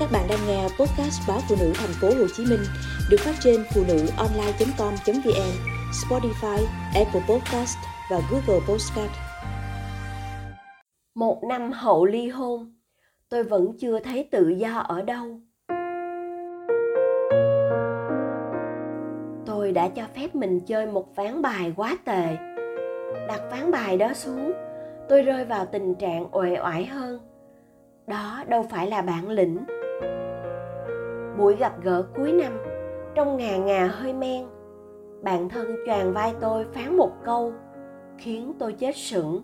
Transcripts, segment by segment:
Các bạn đang nghe podcast báo phụ nữ thành phố Hồ Chí Minh được phát trên phụ nữ online.com.vn, Spotify, Apple Podcast và Google Podcast. Một năm hậu ly hôn, tôi vẫn chưa thấy tự do ở đâu. Tôi đã cho phép mình chơi một ván bài quá tệ. Đặt ván bài đó xuống, tôi rơi vào tình trạng uể oải hơn. Đó đâu phải là bản lĩnh buổi gặp gỡ cuối năm, trong ngà ngà hơi men. Bạn thân choàng vai tôi phán một câu, khiến tôi chết sững.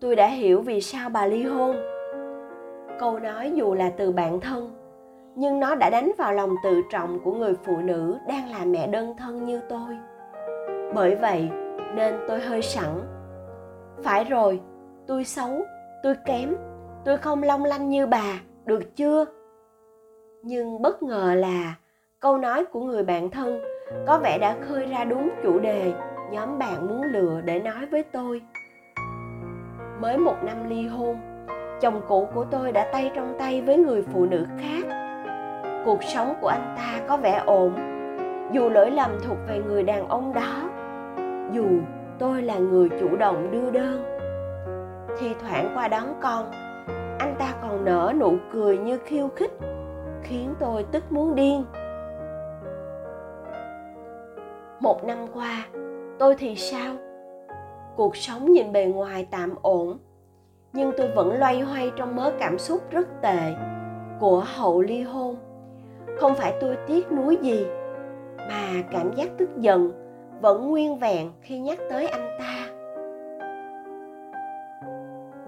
Tôi đã hiểu vì sao bà ly hôn. Câu nói dù là từ bạn thân, nhưng nó đã đánh vào lòng tự trọng của người phụ nữ đang là mẹ đơn thân như tôi. Bởi vậy, nên tôi hơi sẵn. Phải rồi, tôi xấu, tôi kém, tôi không long lanh như bà, được chưa? Nhưng bất ngờ là câu nói của người bạn thân có vẻ đã khơi ra đúng chủ đề nhóm bạn muốn lừa để nói với tôi. Mới một năm ly hôn, chồng cũ của tôi đã tay trong tay với người phụ nữ khác. Cuộc sống của anh ta có vẻ ổn, dù lỗi lầm thuộc về người đàn ông đó, dù tôi là người chủ động đưa đơn. Thi thoảng qua đón con, anh ta còn nở nụ cười như khiêu khích khiến tôi tức muốn điên. Một năm qua, tôi thì sao? Cuộc sống nhìn bề ngoài tạm ổn, nhưng tôi vẫn loay hoay trong mớ cảm xúc rất tệ của hậu ly hôn. Không phải tôi tiếc nuối gì, mà cảm giác tức giận vẫn nguyên vẹn khi nhắc tới anh ta.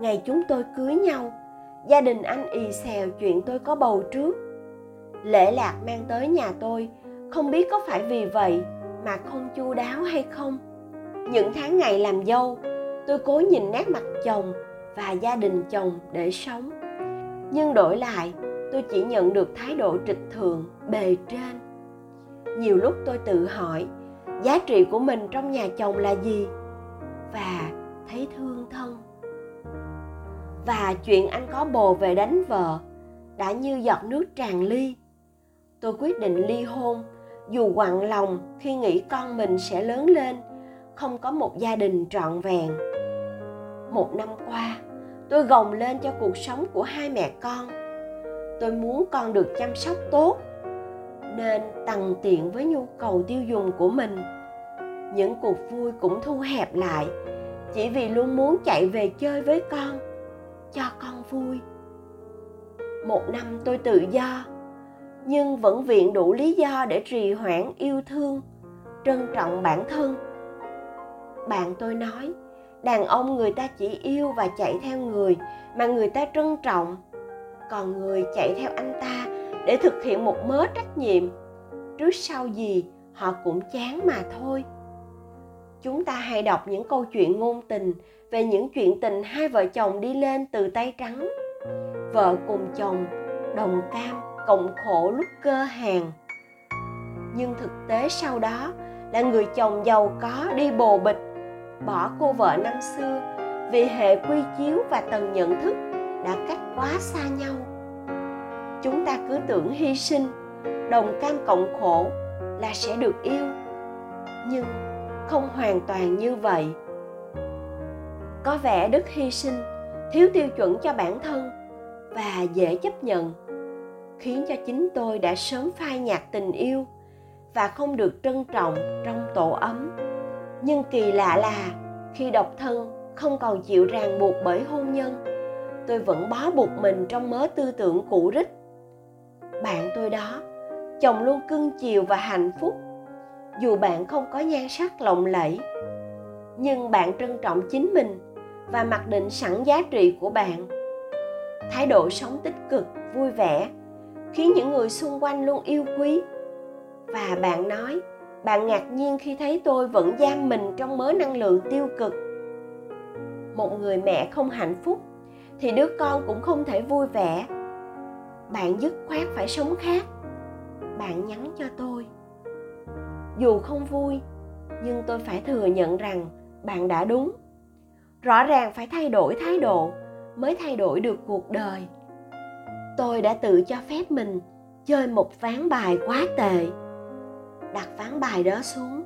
Ngày chúng tôi cưới nhau, gia đình anh ì xèo chuyện tôi có bầu trước lễ lạc mang tới nhà tôi. Không biết có phải vì vậy mà không chu đáo hay không. Những tháng ngày làm dâu, tôi cố nhìn nét mặt chồng và gia đình chồng để sống. Nhưng đổi lại, tôi chỉ nhận được thái độ trịch thượng, bề trên. Nhiều lúc tôi tự hỏi, giá trị của mình trong nhà chồng là gì? Và thấy thương thân. Và chuyện anh có bồ về đánh vợ đã như giọt nước tràn ly tôi quyết định ly hôn, dù quặn lòng khi nghĩ con mình sẽ lớn lên, không có một gia đình trọn vẹn. Một năm qua, tôi gồng lên cho cuộc sống của hai mẹ con. Tôi muốn con được chăm sóc tốt, nên tằn tiện với nhu cầu tiêu dùng của mình. Những cuộc vui cũng thu hẹp lại, chỉ vì luôn muốn chạy về chơi với con, cho con vui. Một năm tôi tự do nhưng vẫn viện đủ lý do để trì hoãn yêu thương, trân trọng bản thân. Bạn tôi nói, đàn ông người ta chỉ yêu và chạy theo người mà người ta trân trọng, còn người chạy theo anh ta để thực hiện một mớ trách nhiệm. Trước sau gì, họ cũng chán mà thôi. Chúng ta hay đọc những câu chuyện ngôn tình về những chuyện tình hai vợ chồng đi lên từ tay trắng. Vợ cùng chồng đồng cam cộng khổ lúc cơ hàng. Nhưng thực tế sau đó là người chồng giàu có đi bồ bịch, bỏ cô vợ năm xưa vì hệ quy chiếu và tầng nhận thức đã cách quá xa nhau. Chúng ta cứ tưởng hy sinh, đồng cam cộng khổ là sẽ được yêu, nhưng không hoàn toàn như vậy. Có vẻ đức hy sinh, thiếu tiêu chuẩn cho bản thân và dễ chấp nhận khiến cho chính tôi đã sớm phai nhạt tình yêu và không được trân trọng trong tổ ấm. Nhưng kỳ lạ là, khi độc thân không còn chịu ràng buộc bởi hôn nhân, tôi vẫn bó buộc mình trong mớ tư tưởng cũ rích. Bạn tôi đó, chồng luôn cưng chiều và hạnh phúc. Dù bạn không có nhan sắc lộng lẫy, nhưng bạn trân trọng chính mình và mặc định sẵn giá trị của bạn. Thái độ sống tích cực, vui vẻ khiến những người xung quanh luôn yêu quý. Và bạn nói, bạn ngạc nhiên khi thấy tôi vẫn giam mình trong mớ năng lượng tiêu cực. Một người mẹ không hạnh phúc thì đứa con cũng không thể vui vẻ. Bạn dứt khoát phải sống khác. Bạn nhắn cho tôi. Dù không vui, nhưng tôi phải thừa nhận rằng bạn đã đúng. Rõ ràng phải thay đổi thái độ mới thay đổi được cuộc đời tôi đã tự cho phép mình chơi một ván bài quá tệ. Đặt ván bài đó xuống,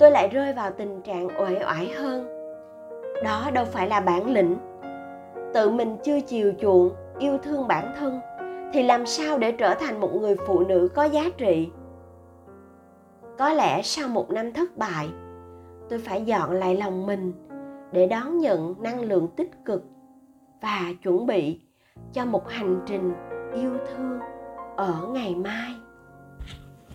tôi lại rơi vào tình trạng uể oải hơn. Đó đâu phải là bản lĩnh. Tự mình chưa chiều chuộng, yêu thương bản thân, thì làm sao để trở thành một người phụ nữ có giá trị? Có lẽ sau một năm thất bại, tôi phải dọn lại lòng mình để đón nhận năng lượng tích cực và chuẩn bị cho một hành trình yêu thương ở ngày mai.